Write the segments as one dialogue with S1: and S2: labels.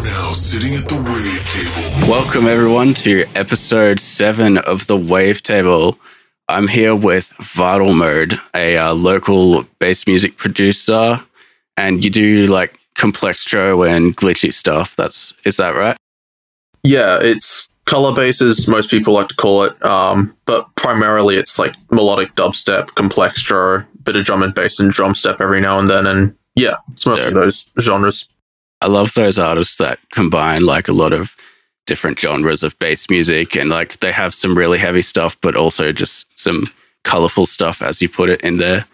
S1: are now sitting at the wave table.
S2: Welcome, everyone, to episode seven of the Wavetable. I'm here with Vital Mode, a uh, local bass music producer, and you do like complextro and glitchy stuff. That's is that right?
S3: Yeah, it's color bases. Most people like to call it, um, but primarily it's like melodic dubstep, complextro, bit of drum and bass, and drum step every now and then. And yeah, it's mostly
S2: Yeah.
S3: those genres.
S2: I love those artists that combine like a lot of different genres of bass music and like they have some really heavy stuff, but also just some colorful stuff as you put it in there.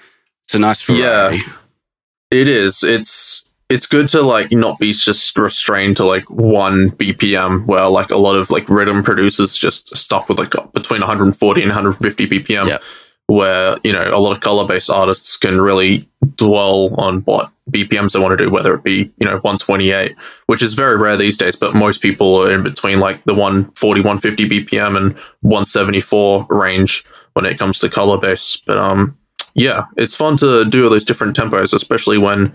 S2: It's a nice variety.
S3: Yeah, it is. It's it's good to like not be just restrained to like one BPM, where like a lot of like riddim producers just stuck with like between 140 and 150 BPM.
S2: Yeah.
S3: Where you know a lot of color bass artists can really dwell on what BPMs they want to do, whether it be you know 128, which is very rare these days, but most people are in between like the 140, 150 BPM and 174 range when it comes to color bass. But um, yeah, it's fun to do all those different tempos, especially when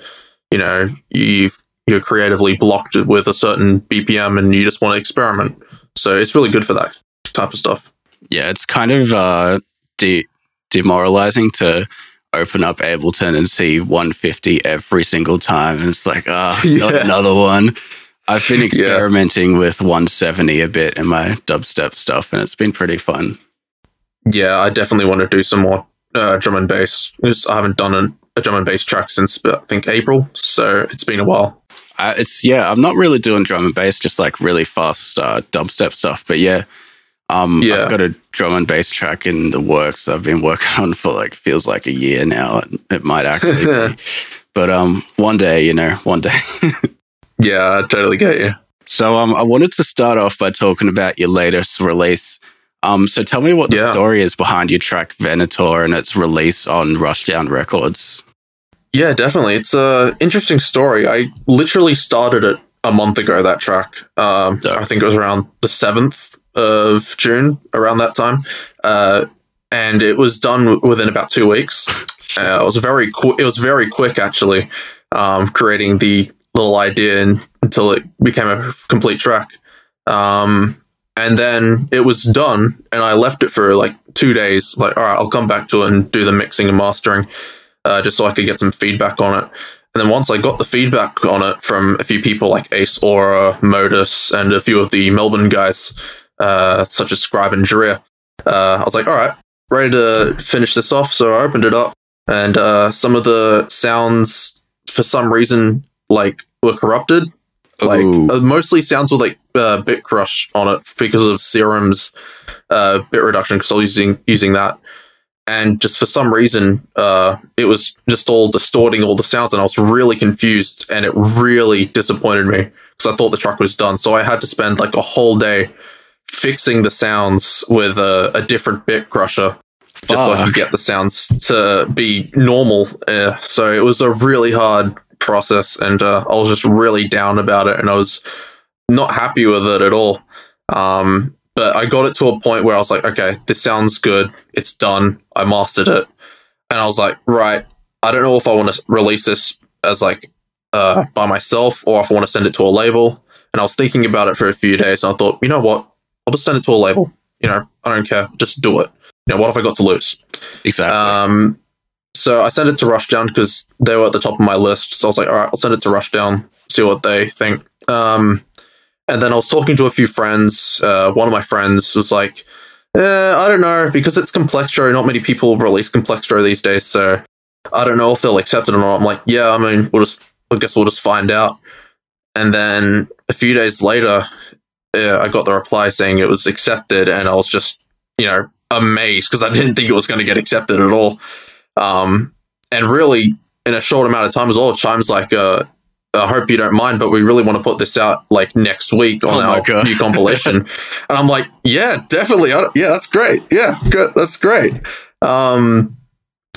S3: you know you you're creatively blocked with a certain BPM and you just want to experiment. So it's really good for that type of stuff.
S2: Yeah, it's kind of uh, de- demoralizing to open up Ableton and see 150 every single time. And it's like, ah, not
S3: Yeah.
S2: another one. I've been experimenting with 170 a bit in my dubstep stuff, and it's been pretty fun.
S3: Yeah, I definitely want to do some more uh, drum and bass. I haven't done a, a drum and bass track since I think April, so it's been a while.
S2: I, it's yeah, I'm not really doing drum and bass, just like really fast uh, dubstep stuff. But yeah, um,
S3: Yeah.
S2: I've got a drum and bass track in the works. I've been working on for like feels like a year now. It, it might actually be, but um, one day, you know, one day.
S3: Yeah, I totally get you.
S2: So um, I wanted to start off by talking about your latest release. Um, so tell me what the
S3: Yeah.
S2: story is behind your track Venator and its release on Rushdown Records.
S3: Yeah, definitely. It's a interesting story. I literally started it a month ago. That track. Um, I think it was around the seventh of June, around that time, uh, and it was done w- within about two weeks. Uh, it was very qu- It was very quick, actually, um, creating the little idea and, until it became a complete track. Um, and then it was done, and I left it for like two days. Like, all right, I'll come back to it and do the mixing and mastering uh, just so I could get some feedback on it. And then once I got the feedback on it from a few people like Ace Aura, Modus, and a few of the Melbourne guys, uh, such as Scribe and Drea, uh, I was like, all right, ready to finish this off. So I opened it up, and uh, some of the sounds, for some reason, like were corrupted. Like uh, mostly sounds with like uh, bit crush on it because of Serum's uh, bit reduction because I was using using that and just for some reason uh, it was just all distorting all the sounds and i was really confused and it really disappointed me because i thought the track was done so i had to spend like a whole day fixing the sounds with a, a different bit crusher just so i could get the sounds to be normal uh, so it was a really hard process and uh, i was just really down about it and i was not happy with it at all um, but I got it to a point where I was like, okay, this sounds good. It's done. I mastered it. And I was like, right, I don't know if I want to release this as like uh, by myself or if I want to send it to a label. And I was thinking about it for a few days and I thought, you know what? I'll just send it to a label. You know, I don't care. Just do it. You know, what have I got to lose?
S2: Exactly.
S3: Um, so I sent it to Rushdown because they were at the top of my list. So I was like, all right, I'll send it to Rushdown, see what they think. Um, and then I was talking to a few friends. Uh, one of my friends was like, eh, I don't know, because it's Complextro, not many people release Complextro these days. So I don't know if they'll accept it or not. I'm like, yeah, I mean, we'll just, I guess we'll just find out. And then a few days later, uh, I got the reply saying it was accepted, and I was just, you know, amazed because I didn't think it was going to get accepted at all. Um, and really, in a short amount of time as well, Chime's like, uh, I hope you don't mind, but we really want to put this out like next week on
S2: Oh
S3: our
S2: God.
S3: new compilation. and I'm like, yeah, definitely. Yeah, that's great. Yeah, good. That's great. Um,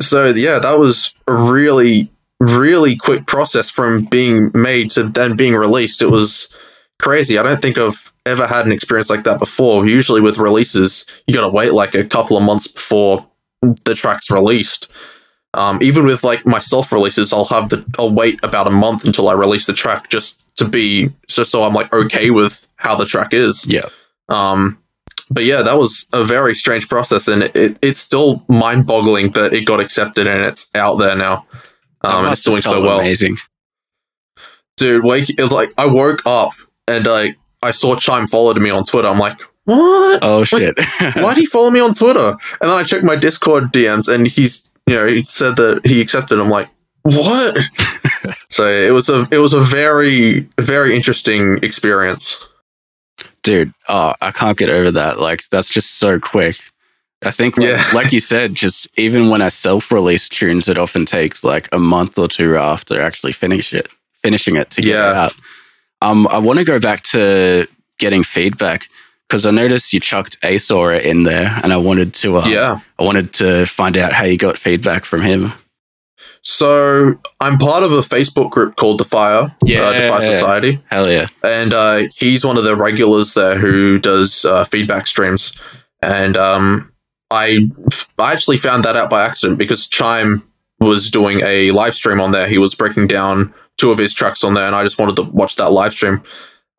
S3: so yeah, that was a really, really quick process from being made to then being released. It was crazy. I don't think I've ever had an experience like that before. Usually with releases, you got to wait like a couple of months before the track's released. Um, even with like my self releases, I'll have the I'll wait about a month until I release the track just to be so so I'm like okay with how the track is.
S2: Yeah.
S3: Um, but yeah, that was a very strange process, and it, it's still mind boggling that it got accepted and it's out there now. Um, and it's doing so well.
S2: Amazing.
S3: Dude, wake it like I woke up and like I saw Chime followed me on Twitter. I'm like, what?
S2: Oh shit!
S3: Why'd he follow me on Twitter? And then I checked my Discord DMs, and he's you know he said that he accepted. I'm like, what? so it was a it was a very very interesting experience.
S2: Dude, oh, I can't get over that. Like that's just so quick. I think, like,
S3: Yeah.
S2: like you said, just even when I self-release tunes, it often takes like a month or two after actually finish it, finishing it to get
S3: Yeah.
S2: it out. Um, I want to go back to getting feedback because I noticed you chucked Ace Aura in there, and I wanted to, uh,
S3: yeah.
S2: I wanted to find out how you got feedback from him.
S3: So I'm part of a Facebook group called Defyre, uh, Defy Society.
S2: Hell yeah!
S3: and uh, he's one of the regulars there who does uh, feedback streams. And um, I I actually found that out by accident because Chime was doing a live stream on there. He was breaking down two of his tracks on there, and I just wanted to watch that live stream.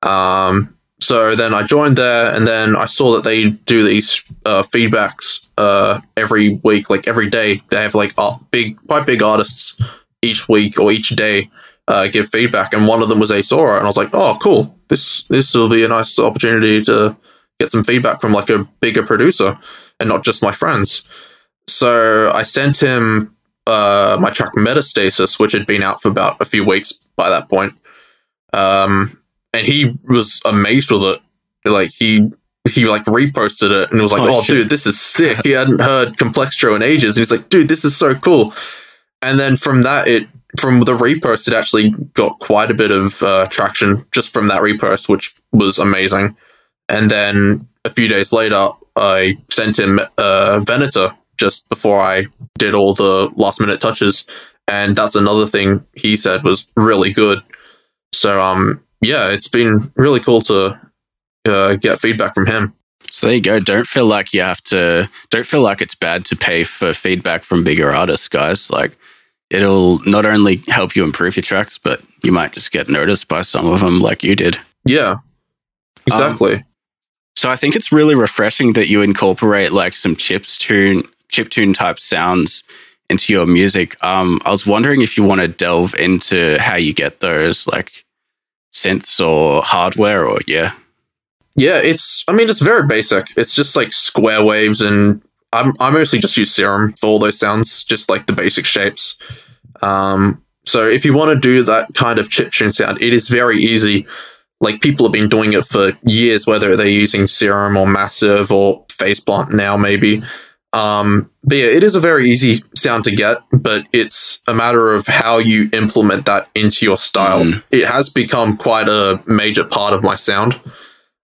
S3: Um, so then I joined there, and then I saw that they do these uh, feedbacks uh, every week, like every day. They have like big, quite big artists each week or each day uh, give feedback, and one of them was Ace Aura, and I was like, "Oh, cool! This this will be a nice opportunity to get some feedback from like a bigger producer, and not just my friends." So I sent him uh, my track Metastasis, which had been out for about a few weeks by that point, um, and he was amazed with it. Like he he like reposted it and was like,
S2: Oh,
S3: "Oh, dude, this is sick!" He hadn't heard Complextro in ages, and he's like, "Dude, this is so cool." And then from that, it from the repost, it actually got quite a bit of uh, traction just from that repost, which was amazing. And then a few days later, I sent him uh, Venator just before I did all the last minute touches, and that's another thing he said was really good. So um, yeah, it's been really cool to uh, get feedback from him.
S2: So there you go. Don't feel like you have to. Don't feel like it's bad to pay for feedback from bigger artists, guys. Like it'll not only help you improve your tracks, but you might just get noticed by some of them, like you did.
S3: Yeah, exactly.
S2: So I think it's really refreshing that you incorporate like some chips tune, chip tune type sounds into your music. Um, I was wondering if you want to delve into how you get those, like synths or hardware, or yeah.
S3: Yeah, it's. I mean, it's very basic. It's just like square waves, and I'm I mostly just use Serum for all those sounds, just like the basic shapes. Um, so if you want to do that kind of chiptune sound, it is very easy. Like people have been doing it for years, whether they're using Serum or Massive or Phase Plant now, maybe. Um, but yeah, it is a very easy sound to get, but it's a matter of how you implement that into your style.
S2: Mm.
S3: It has become quite a major part of my sound.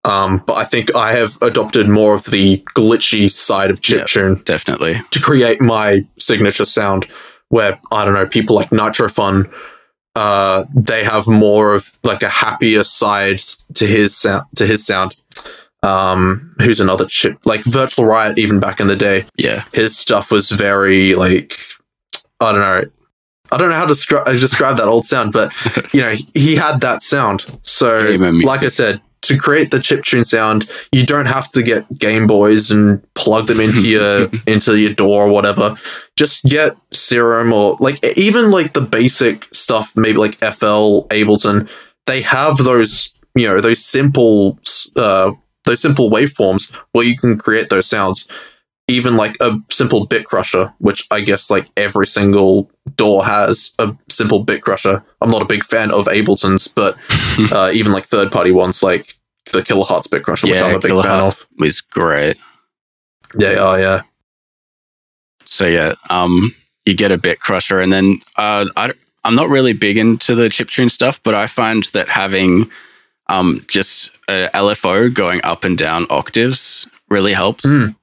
S3: Um, but I think I have adopted more of the glitchy side of chiptune
S2: Definitely.
S3: to create my signature sound. Where I don't know, people like Nitro Fun, uh, they have more of like a happier side to his sound. To his sound. Um, who's another chip like Virtual Riot? Even back in the day,
S2: Yeah.
S3: his stuff was very like I don't know. I don't know how to descri- uh, describe that old sound, but you know, he had that sound. So, like I said, to create the chip tune sound, you don't have to get Game Boys and plug them into your into your DAW or whatever. Just get Serum or like even like the basic stuff, maybe like FL Ableton. They have those, you know, those simple uh those simple waveforms where you can create those sounds even like a simple bit crusher, which I guess like every single DAW has a simple bit crusher. I'm not a big fan of Ableton's, but uh, even like third party ones like the Kilohearts bit crusher, which I'm a big fan of.
S2: was great.
S3: Yeah, oh yeah.
S2: So yeah, um, you get a bit crusher, and then uh, I, I'm not really big into the chiptune stuff, but I find that having um, just a LFO going up and down octaves really helps.
S3: Mm.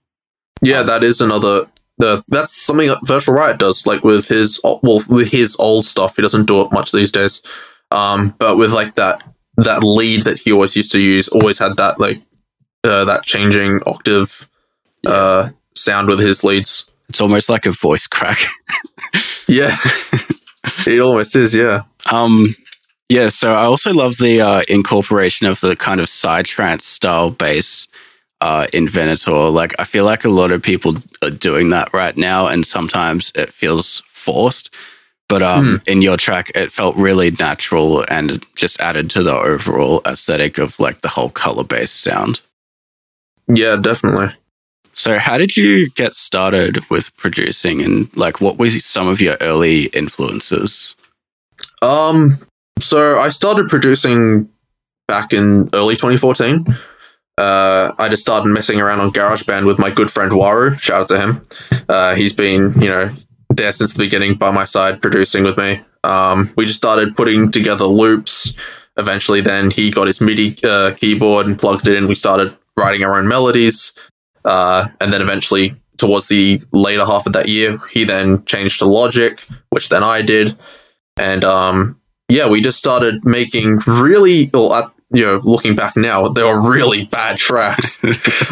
S3: Yeah, that is another. The that's something that Virtual Riot does. Like with his well, with his old stuff, he doesn't do it much these days. Um, but with like that that lead that he always used to use, always had that like uh, that changing octave uh, sound with his leads.
S2: It's almost like a voice crack.
S3: Yeah, it almost is. Yeah,
S2: Um, Yeah, so I also love the uh, incorporation of the kind of psytrance style bass uh, in Venator. Like, I feel like a lot of people are doing that right now, and sometimes it feels forced. But um, in your track, it felt really natural and just added to the overall aesthetic of like the whole color bass sound.
S3: Yeah, definitely.
S2: So, how did you get started with producing, and like, what was some of your early influences?
S3: Um, so I started producing back in early 2014. Uh, I just started messing around on GarageBand with my good friend Waru. Shout out to him. Uh, he's been, you know, there since the beginning by my side, producing with me. Um, we just started putting together loops. Eventually, then he got his MIDI uh, keyboard and plugged it in. We started writing our own melodies. Uh, and then eventually, towards the later half of that year, he then changed to Logic, which then I did. And um, yeah, we just started making really, well, you know, looking back now, they were really bad tracks,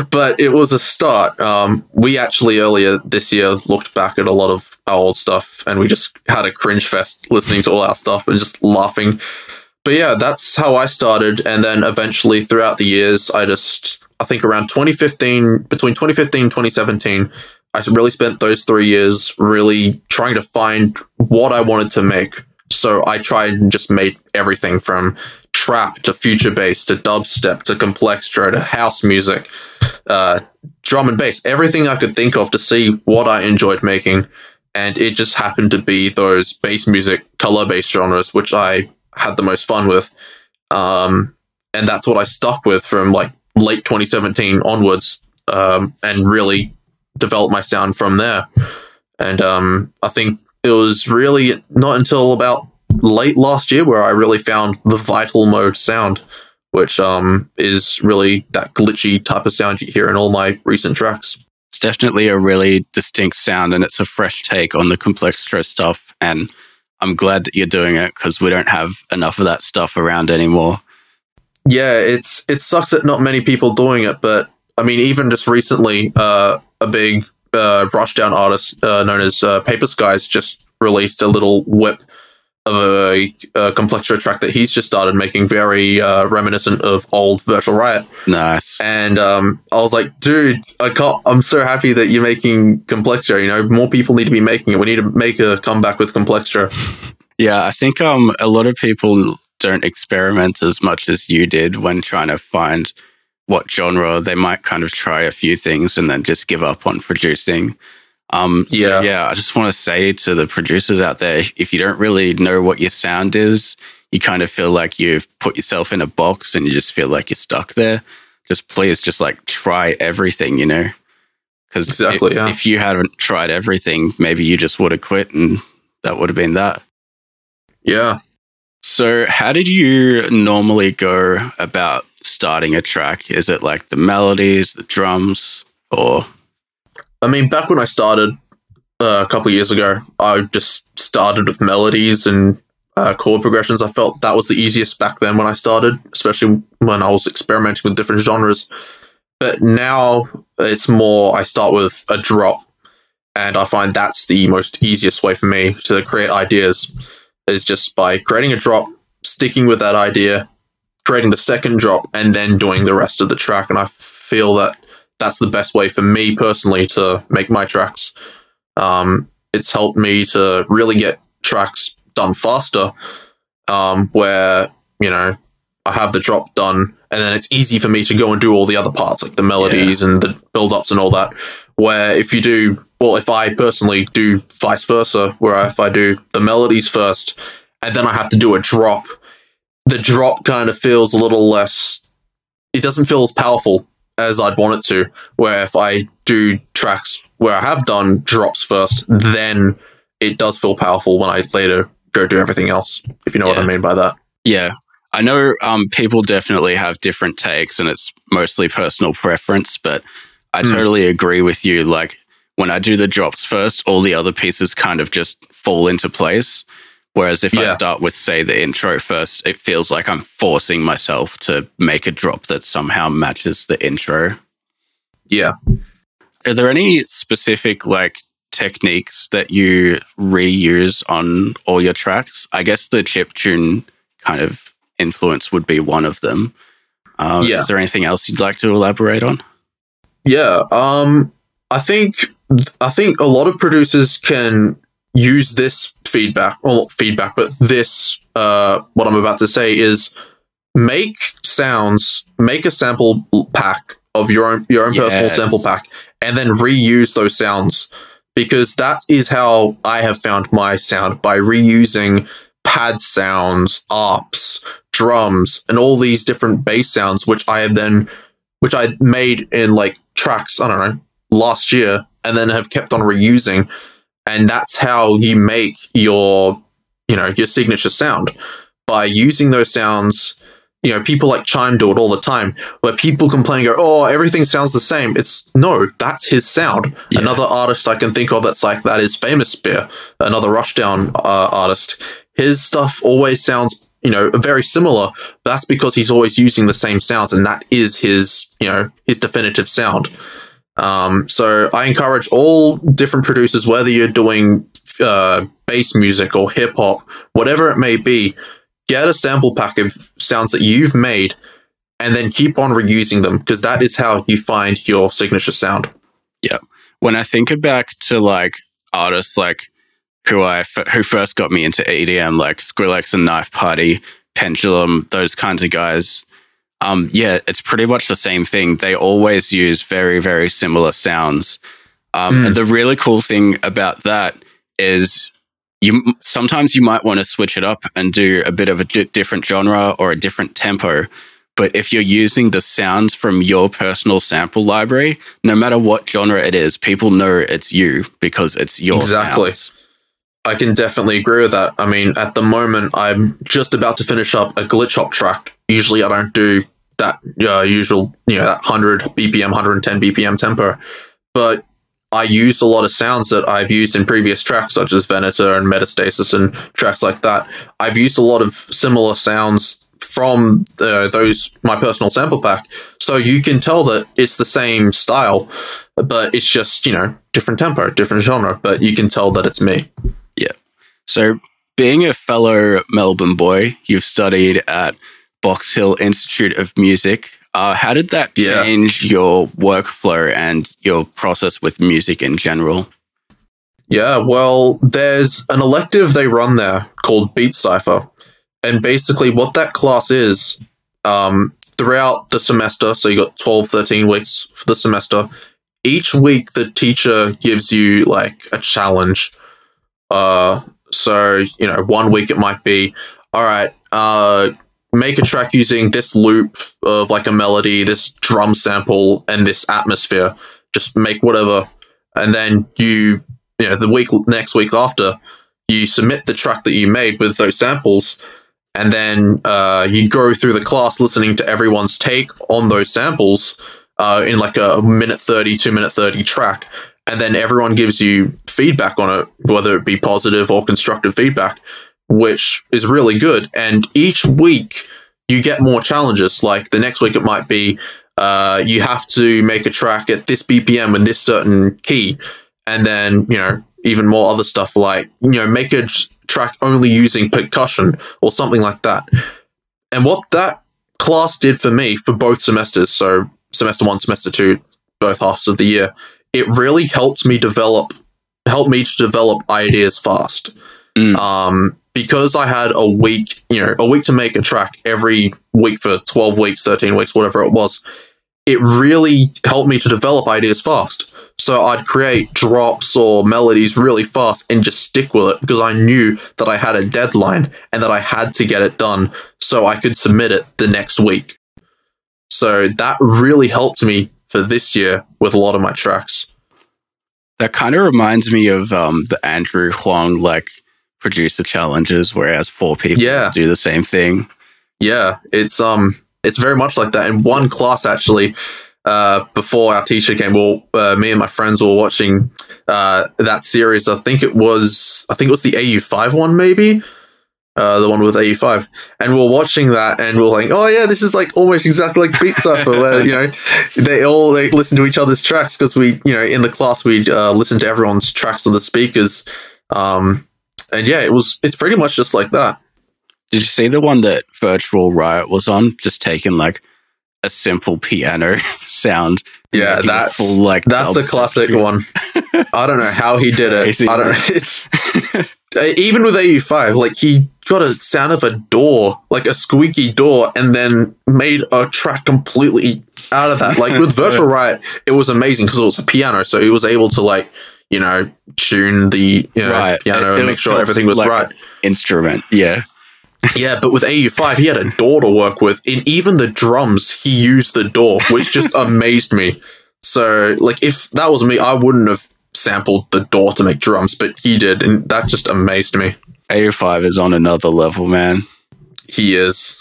S3: but it was a start. Um, we actually earlier this year looked back at a lot of our old stuff and we just had a cringe fest listening to all our stuff and just laughing. But yeah, that's how I started. And then eventually throughout the years, I just, I think around 2015, between 2015 and 2017, I really spent those three years really trying to find what I wanted to make. So I tried and just made everything from trap to future bass to dubstep to complextro to house music, uh, drum and bass, everything I could think of to see what I enjoyed making. And it just happened to be those bass music, color bass genres, which I had the most fun with. Um, and that's what I stuck with from like late 2017 onwards um, and really developed my sound from there. And um, I think it was really not until about late last year where I really found the vital mode sound, which um, is really that glitchy type of sound you hear in all my recent tracks.
S2: It's definitely a really distinct sound and it's a fresh take on the complextro stuff. And I'm glad that you're doing it because we don't have enough of that stuff around anymore.
S3: Yeah, it's it sucks that not many people doing it, but I mean, even just recently, uh, a big uh, Rushdown artist uh, known as uh, Paper Skies just released a little whip of a, a track that he's just started making, very uh, reminiscent of old Virtual Riot.
S2: Nice.
S3: And um, I was like, dude, I can't. I'm so happy that you're making complextro. You know, more people need to be making it. We need to make a comeback with complextro.
S2: Yeah, I think um, a lot of people don't experiment as much as you did when trying to find what genre they might kind of try a few things and then just give up on producing. Um, yeah, so yeah. I just want to say to the producers out there, if you don't really know what your sound is, you kind of feel like you've put yourself in a box and you just feel like you're stuck there. Just please, just like try everything, you know. Because exactly, if, yeah. if you hadn't tried everything, maybe you just would have quit, and that would have been that.
S3: Yeah.
S2: So, how did you normally go about starting a track? Is it like the melodies, the drums, or
S3: I mean, back when I started uh, a couple years ago, I just started with melodies and uh, chord progressions. I felt that was the easiest back then when I started, especially when I was experimenting with different genres. But now it's more, I start with a drop, and I find that's the most easiest way for me to create ideas is just by creating a drop, sticking with that idea, creating the second drop, and then doing the rest of the track. And I feel that that's the best way for me personally to make my tracks. Um, it's helped me to really get tracks done faster, um, where you know I have the drop done, and then it's easy for me to go and do all the other parts, like the melodies yeah. and the build ups and all that. Where if you do, well, if I personally do vice versa, where if I do the melodies first, and then I have to do a drop, the drop kind of feels a little less. It doesn't feel as powerful as I'd want it to. Where if I do tracks where I have done drops first, then it does feel powerful when I later go do everything else. If you know yeah. what I mean by that.
S2: Yeah. I know um, people definitely have different takes and it's mostly personal preference, but I mm. totally agree with you. Like when I do the drops first, all the other pieces kind of just fall into place. Whereas if yeah. I start with, say, the intro first, it feels like I'm forcing myself to make a drop that somehow matches the intro.
S3: Yeah.
S2: Are there any specific like techniques that you reuse on all your tracks? I guess the chip tune kind of influence would be one of them. Uh,
S3: Yeah.
S2: Is there anything else you'd like to elaborate on?
S3: Yeah, um, I think I think a lot of producers can use this feedback, well, not feedback, but this uh, what I'm about to say is make sounds, make a sample pack of your own your own personal sample pack, and then reuse those sounds because that is how I have found my sound by reusing pad sounds, arps, drums, and all these different bass sounds, which I have then, which I made in like tracks, I don't know, last year, and then have kept on reusing. And that's how you make your, you know, your signature sound by using those sounds. You know, people like Chime do it all the time, where people complain, go, "Oh, everything sounds the same." It's no, that's his sound.
S2: Yeah.
S3: Another artist I can think of that's like that is Famous Spear, another Rushdown uh, artist. His stuff always sounds, you know, very similar. That's because he's always using the same sounds, and that is his, you know, his definitive sound. Um, so I encourage all different producers, whether you're doing uh, bass music or hip hop, whatever it may be, get a sample pack of sounds that you've made, and then keep on reusing them because that is how you find your signature sound. Yeah.
S2: When I think back to like artists like who I f- who first got me into EDM, like Skrillex and Knife Party, Pendulum, those kinds of guys. Um, yeah, it's pretty much the same thing. They always use very very similar sounds. Um,
S3: Mm.
S2: And the really cool thing about that is you sometimes you might want to switch it up and do a bit of a different genre or a different tempo. But if you're using the sounds from your personal sample library, no matter what genre it is, people know it's you because it's your
S3: Exactly.
S2: sounds.
S3: I can definitely agree with that. I mean, at the moment, I'm just about to finish up a glitch hop track. Usually, I don't do that uh, usual, you know, that 100 BPM, 110 BPM tempo, but I used a lot of sounds that I've used in previous tracks, such as Venator and Metastasis and tracks like that. I've used a lot of similar sounds from uh, those my personal sample pack, so you can tell that it's the same style, but it's just you know different tempo, different genre, but you can tell that it's me. Yeah.
S2: So, being a fellow Melbourne boy, you've studied at Box Hill Institute of Music. Uh, how did that
S3: Yeah.
S2: change your workflow and your process with music in general?
S3: Yeah, well, there's an elective they run there called Beat Cipher. And basically, what that class is, um, throughout the semester, so you got 12, 13 weeks for the semester, each week the teacher gives you like a challenge. Uh, so, you know, one week it might be, all right, uh, make a track using this loop of like a melody, this drum sample, and this atmosphere. Just make whatever. And then you you know the week next week after you submit the track that you made with those samples and then uh, you go through the class listening to everyone's take on those samples uh, in like a minute 30 two minute 30 track and then everyone gives you feedback on it whether it be positive or constructive feedback which is really good. And each week you get more challenges. Like the next week it might be uh, you have to make a track at this bpm in this certain key. And then you know even more other stuff like you know make a track only using percussion or something like that. And what that class did for me for both semesters so semester one semester two both halves of the year it really helped me develop helped me to develop ideas fast.
S2: Mm.
S3: um because i had a week you know a week to make a track every week for 12 weeks 13 weeks whatever it was it really helped me to develop ideas fast so I'd create drops or melodies really fast and just stick with it because I knew that I had a deadline and that I had to get it done so I could submit it the next week. So that really helped me for this year with a lot of my tracks.
S2: That kind of reminds me of um, the Andrew Huang like producer challenges, whereas four people
S3: Yeah.
S2: do the same thing.
S3: Yeah, it's um it's very much like that. In one class actually, uh, before our teacher came, well, uh, me and my friends were watching uh, that series. I think it was I think it was the AU5 one maybe. Uh, the one with AU5, and we we're watching that, and we we're like, "Oh yeah, this is like almost exactly like Beat Cipher, where you know they all they listen to each other's tracks because we, you know, in the class we uh, listen to everyone's tracks on the speakers, um, and yeah, it was it's pretty much just like that.
S2: Did you see the one that Virtual Riot was on? Just taking like a simple piano sound.
S3: Yeah, that's
S2: full, like
S3: that's a classic one. I don't know how he did it.
S2: Crazy,
S3: I don't know. It's uh, even with AU5, like he got a sound of a door, like a squeaky door, and then made a track completely out of that. Like with Virtual Riot, it was amazing because it was a piano, so he was able to like you know tune the you know,
S2: Right.
S3: piano
S2: It-
S3: and make sure everything was
S2: like-
S3: right.
S2: Instrument. Yeah.
S3: Yeah, but with AU5, he had a door to work with. In even the drums, he used the door, which just amazed me. So, like, if that was me, I wouldn't have sampled the door to make drums, but he did, and that just amazed me.
S2: AU5 is on another level, man.
S3: He is.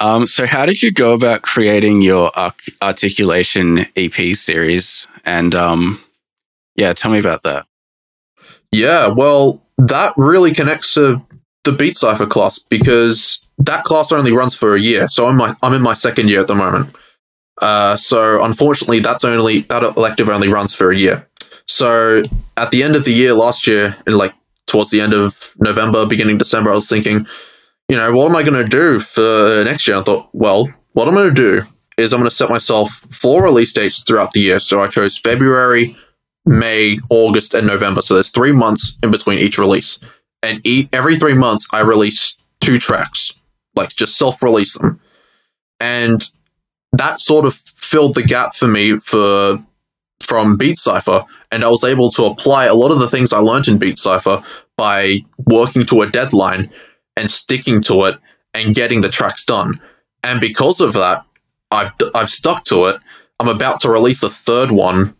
S2: Um, so how did you go about creating your arc- articulation EP series? And um, yeah, tell me about that.
S3: Yeah, well, that really connects to the Beat Cipher class because that class only runs for a year. So I'm my I'm in my second year at the moment. Uh, so unfortunately, that's only that elective only runs for a year. So at the end of the year last year, and like towards the end of November, beginning December, I was thinking, you know, what am I going to do for next year? I thought, well, what I'm going to do is I'm going to set myself four release dates throughout the year. So I chose February, May, August, and November. So there's three months in between each release. And e- every three months, I release two tracks, like just self release them. And that sort of filled the gap for me for from Beat Cipher. And I was able to apply a lot of the things I learned in Beat Cipher by working to a deadline and sticking to it and getting the tracks done. And because of that, I've, I've stuck to it. I'm about to release the third one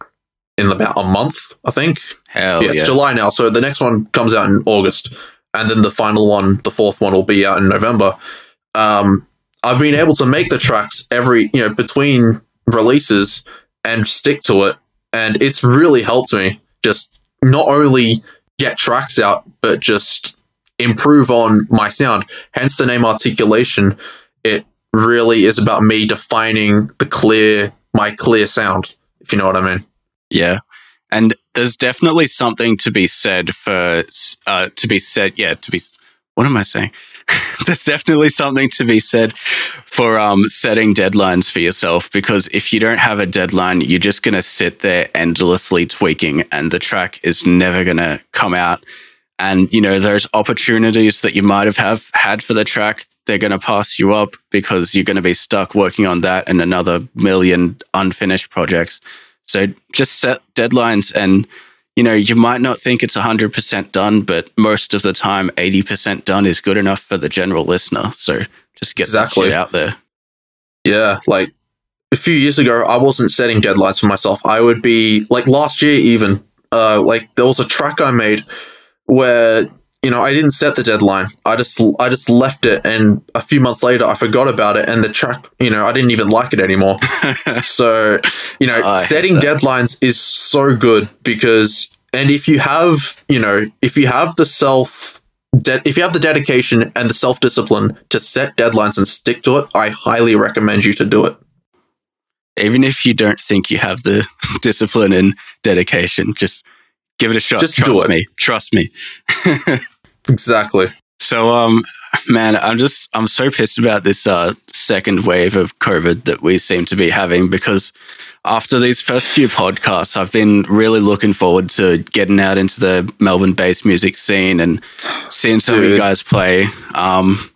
S3: in about a month, I think.
S2: Hell
S3: yeah,
S2: yeah.
S3: it's July now, so the next one comes out in August, and then the final one, the fourth one, will be out in November. Um, I've been able to make the tracks every, you know, between releases and stick to it, and it's really helped me just not only get tracks out, but just improve on my sound. Hence the name articulation. It really is about me defining the clear, my clear sound. If you know what I mean.
S2: Yeah. And there's definitely something to be said for, uh, to be said, yeah, to be, what am I saying? there's definitely something to be said for, um, setting deadlines for yourself because if you don't have a deadline, you're just going to sit there endlessly tweaking and the track is never going to come out. And, you know, those opportunities that you might have, have had for the track, they're going to pass you up because you're going to be stuck working on that and another million unfinished projects. So just set deadlines and you know, you might not think it's 100% done, but most of the time 80% done is good enough for the general listener. So just get that
S3: Exactly.
S2: shit out there.
S3: Yeah, like a few years ago, I wasn't setting deadlines for myself. I would be like last year, even uh, like there was a track I made where you know I didn't set the deadline. I just I just left it, and a few months later, I forgot about it, and the track, you know, I didn't even like it anymore. so you know,
S2: I
S3: setting deadlines is so good because, and if you have, you know, if you have the self. De- if you have the dedication and the self discipline to set deadlines and stick to it, I highly recommend you to do it.
S2: Even if you don't think you have the discipline and dedication, just give it a shot.
S3: Just
S2: Trust
S3: do it.
S2: me. Trust me.
S3: Exactly.
S2: So, um, man, I'm just, I'm so pissed about this, uh, second wave of COVID that we seem to be having because after these first few podcasts, I've been really looking forward to getting out into the Melbourne based music scene and seeing some of you guys play. Um,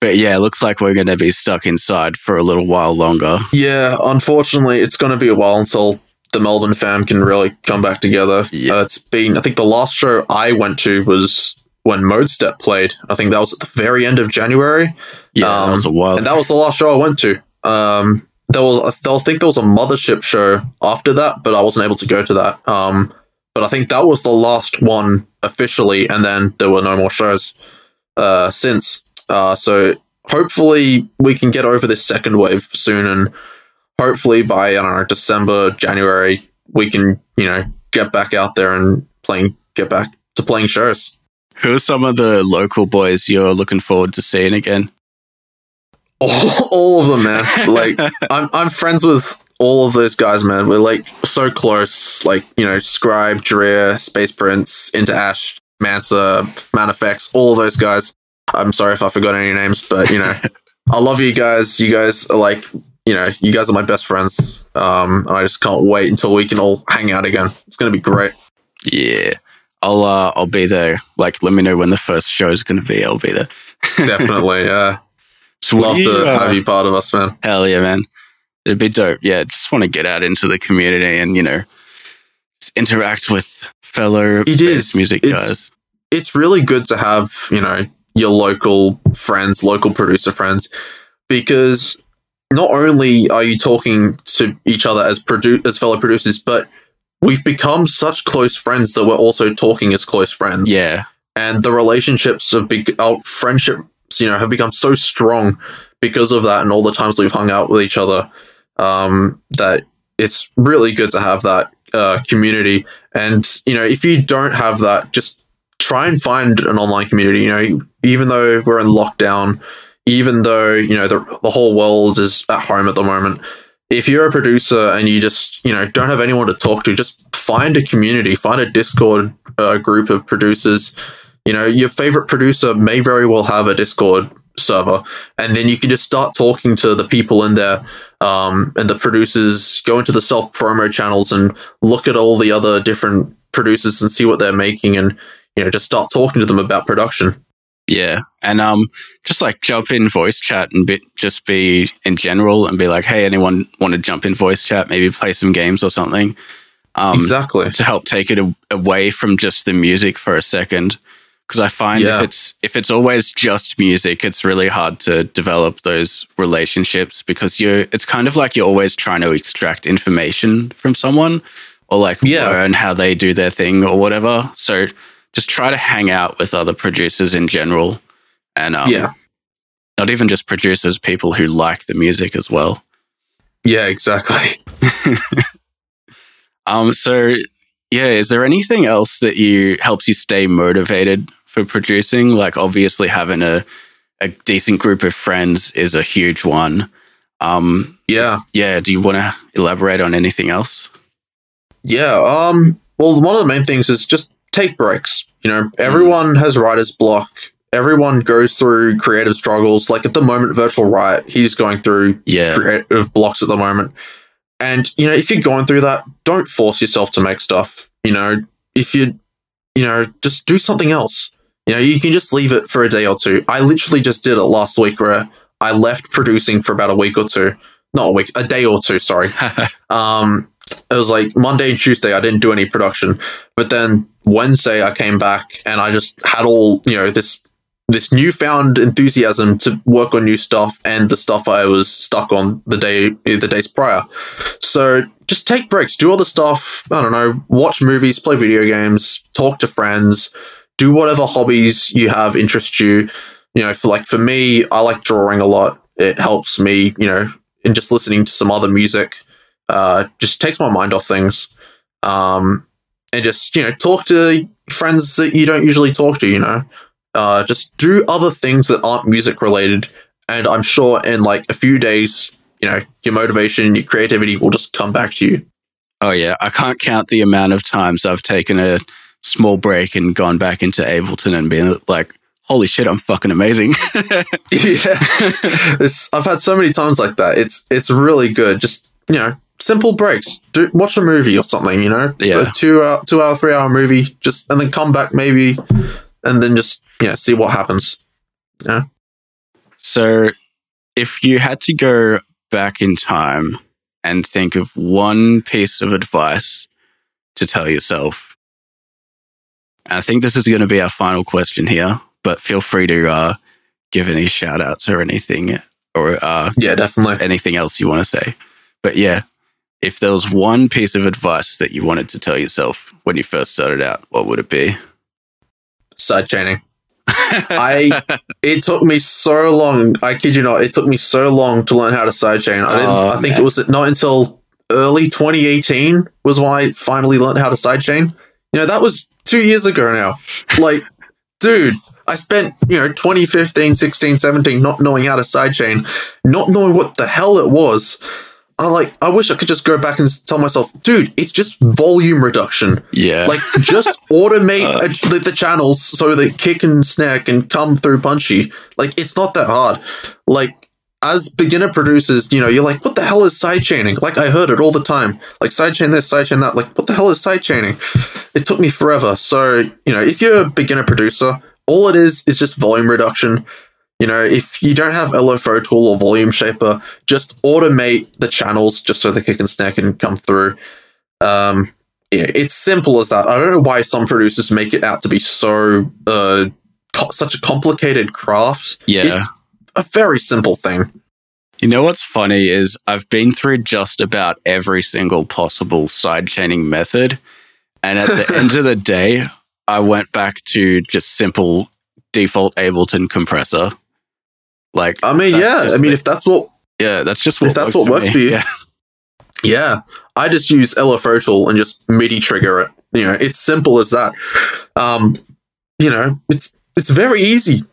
S2: but yeah, it looks like we're going to be stuck inside for a little while longer.
S3: Yeah, unfortunately, it's going to be a while until the Melbourne fam can really come back together.
S2: Yeah.
S3: Uh, it's been, I think the last show I went to was when Modestep played. I think that was at the very end of January.
S2: Yeah,
S3: Um,
S2: that was a while.
S3: And that was the last show I went to. Um, there was, I think there was a Mothership show after that, but I wasn't able to go to that. Um, but I think that was the last one officially, and then there were no more shows uh, since. Uh, so hopefully we can get over this second wave soon, and hopefully by I don't know December, January, we can you know get back out there and playing, get back to playing shows.
S2: Who are some of the local boys you're looking forward to seeing again?
S3: All, all of them, man. Like I'm I'm friends with all of those guys, man. We're like so close. Like, you know, Scribe, Dreer, Space Prince, Into Ash, Mansa, Manifex, all those guys. I'm sorry if I forgot any names, but you know, I love you guys. You guys are like, you know, you guys are my best friends. Um, I just can't wait until we can all hang out again. It's gonna be great.
S2: Yeah. I'll uh, I'll be there. Like, let me know when the first show is going to be. I'll be there.
S3: Definitely, yeah.
S2: So
S3: Love
S2: you,
S3: to
S2: uh,
S3: have you part of us, man.
S2: Hell yeah, man. It'd be dope. Yeah, just want to get out into the community and, you know, just interact with fellow
S3: It
S2: bass music
S3: It's-
S2: guys.
S3: it's really good to have you know your local friends local producer friends because not only are you talking to each other as produ- as fellow producers but we've become such close friends that we're also talking as close friends.
S2: Yeah.
S3: and the relationships of been our friendships you know have become so strong because of that and all the times we've hung out with each other um, that it's really good to have that uh, community. And you know if you don't have that just try and find an online community. You know even though we're in lockdown even though you know the, the whole world is at home at the moment if you're a producer and you just you know don't have anyone to talk to just find a community find a discord uh, group of producers. You know your favorite producer may very well have a discord server and then you can just start talking to the people in there um, and the producers go into the self promo channels and look at all the other different producers and see what they're making and you know just start talking to them about production
S2: Yeah. And um just like jump in voice chat and be, just be in general and be like, hey, anyone want to jump in voice chat, maybe play some games or something. Um
S3: exactly
S2: to help take it a- away from just the music for a second because i find
S3: Yeah.
S2: if it's if it's always just music it's really hard to develop those relationships because you're it's kind of like you're always trying to extract information from someone or like
S3: Yeah.
S2: learn how they do their thing or whatever so just try to hang out with other producers in general and um,
S3: yeah
S2: not even just producers people who like the music as well
S3: yeah exactly
S2: Um, so yeah, is there anything else that you helps you stay motivated for producing? Like obviously having a a decent group of friends is a huge one. Um,
S3: yeah
S2: yeah, do you want to elaborate on anything else?
S3: Yeah. Um. Well, one of the main things is just take breaks. You know, everyone has writer's block. Everyone goes through creative struggles. Like at the moment, Virtual Riot, he's going through
S2: Yeah,
S3: creative blocks at the moment. And you know, if you're going through that, don't force yourself to make stuff. You know, if you, you know, just do something else. You know, you can just leave it for a day or two. I literally just did it last week where I left producing for about a week or two. Not a week, a day or two. Sorry um it was like monday and tuesday i didn't do any production but then wednesday i came back and i just had all you know this this newfound enthusiasm to work on new stuff and the stuff i was stuck on the day the days prior. So just take breaks do other stuff i don't know watch movies play video games talk to friends do whatever hobbies you have interest you. You know for like for me i like drawing a lot. It helps me you know in just listening to some other music. Uh, just takes my mind off things. Um, and just, you know, talk to friends that you don't usually talk to, you know. Uh, just do other things that aren't music related. And I'm sure in like a few days, you know, your motivation, your creativity will just come back to you.
S2: Oh yeah, I can't count the amount of times I've taken a small break and gone back into Ableton and been like, "Holy shit, I'm fucking amazing!"
S3: yeah. It's, I've had so many times like that. It's it's really good. Just, you know, simple breaks. Do, watch a movie or something, you know?
S2: Yeah.
S3: A two hour, two hour, three hour movie, just, and then come back maybe, and then just, you know, see what happens. Yeah.
S2: So, if you had to go back in time and think of one piece of advice to tell yourself, and I think this is going to be our final question here, but feel free to uh, give any shout outs or anything or uh,
S3: Yeah, definitely.
S2: anything else you want to say. But yeah, if there was one piece of advice that you wanted to tell yourself when you first started out, what would it be?
S3: Side chaining. I it took me so long. I kid you not, it took me so long to learn how to sidechain. I didn't.
S2: Oh,
S3: I think
S2: man.
S3: it was not until early 2018 was when I finally learned how to sidechain. You know, that was two years ago now. Like, dude, I spent you know 2015, 16, 17 not knowing how to sidechain, not knowing what the hell it was. I like I wish I could just go back and tell myself, dude, it's just volume reduction.
S2: Yeah.
S3: Like just automate uh, the, the, channels so that kick and snare can come through punchy. Like it's not that hard. Like as beginner producers, you know, you're like, what the hell is sidechaining? Like I heard it all the time. Like sidechain this, sidechain that. Like what the hell is sidechaining? It took me forever. So you know, if you're a beginner producer, all it is is just volume reduction. You know, if you don't have LFO tool or volume shaper, just automate the channels just so the kick and snare can come through. Um, yeah, it's simple as that. I don't know why some producers make it out to be so uh, co- such a complicated craft.
S2: Yeah,
S3: it's a very simple thing.
S2: You know what's funny is I've been through just about every single possible sidechaining method, and at the end of the day, I went back to just simple default Ableton compressor like,
S3: I mean, yeah. I mean, the, if that's what,
S2: yeah, that's just what
S3: if that's what works for, for you. Yeah. yeah, I just use LFO tool and just MIDI trigger it. You know, it's simple as that. Um, you know, it's it's very easy.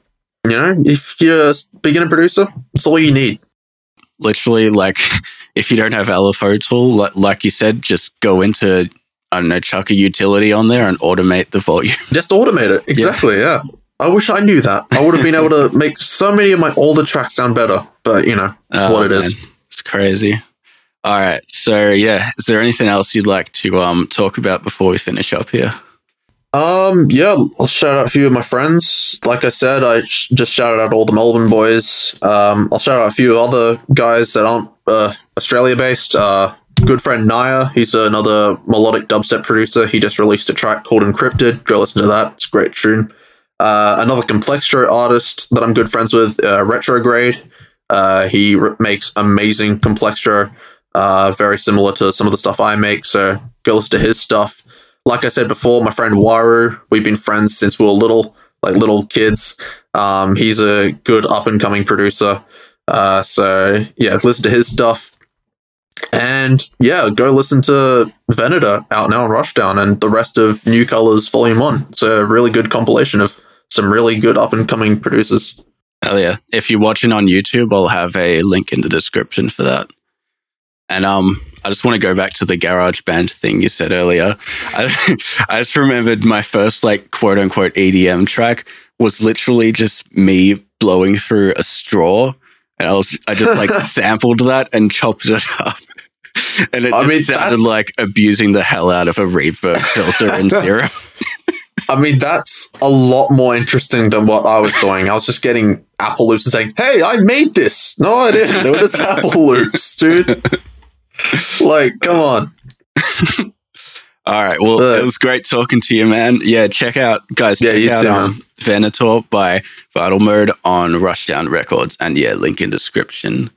S3: You know, if you're a beginner producer, it's all you need.
S2: Literally, like if you don't have LFO tool, like, like you said, just go into I don't know, chuck a utility on there and automate the volume.
S3: Just automate it. Exactly. Yeah. yeah. I wish I knew that. I would have been able to make so many of my older tracks sound better. But you know, it's oh, what it man. is.
S2: It's crazy. All right. So yeah, is there anything else you'd like to um talk about before we finish up here?
S3: Um, yeah, I'll shout out a few of my friends. Like I said, I sh- just shouted out all the Melbourne boys. Um, I'll shout out a few other guys that aren't uh, Australia based. Uh, good friend Nire, he's another melodic dubstep producer. He just released a track called Encrypted. Go listen to that. It's a great tune. Uh, another Complextro artist that I'm good friends with, uh, Retrograde. Uh, he re- makes amazing Complextro, uh, very similar to some of the stuff I make. So go listen to his stuff. Like I said before, my friend Waru, we've been friends since we were little, like little kids. Um, he's a good up and coming producer. Uh, so yeah, listen to his stuff. And yeah, go listen to Venator out now on Rushdown and the rest of New Colors Volume 1. It's a really good compilation of some really good up and coming producers.
S2: Hell yeah. If you're watching on YouTube, I'll have a link in the description for that. And um, I just want to go back to the GarageBand thing you said earlier. I, I just remembered my first like quote unquote EDM track was literally just me blowing through a straw. And I was, I just like sampled that and chopped it up. And it I just mean, sounded like abusing the hell out of a reverb filter in zero.
S3: I mean, that's a lot more interesting than what I was doing. I was just getting Apple loops and saying, "Hey, I made this." No, I didn't. They were just Apple loops, dude. like, come on.
S2: All right. Well, uh, it was great talking to you, man. Yeah, check out, guys. Yeah, check out too, um, Venator by Vital Mode on Rushdown Records, and yeah, link in description.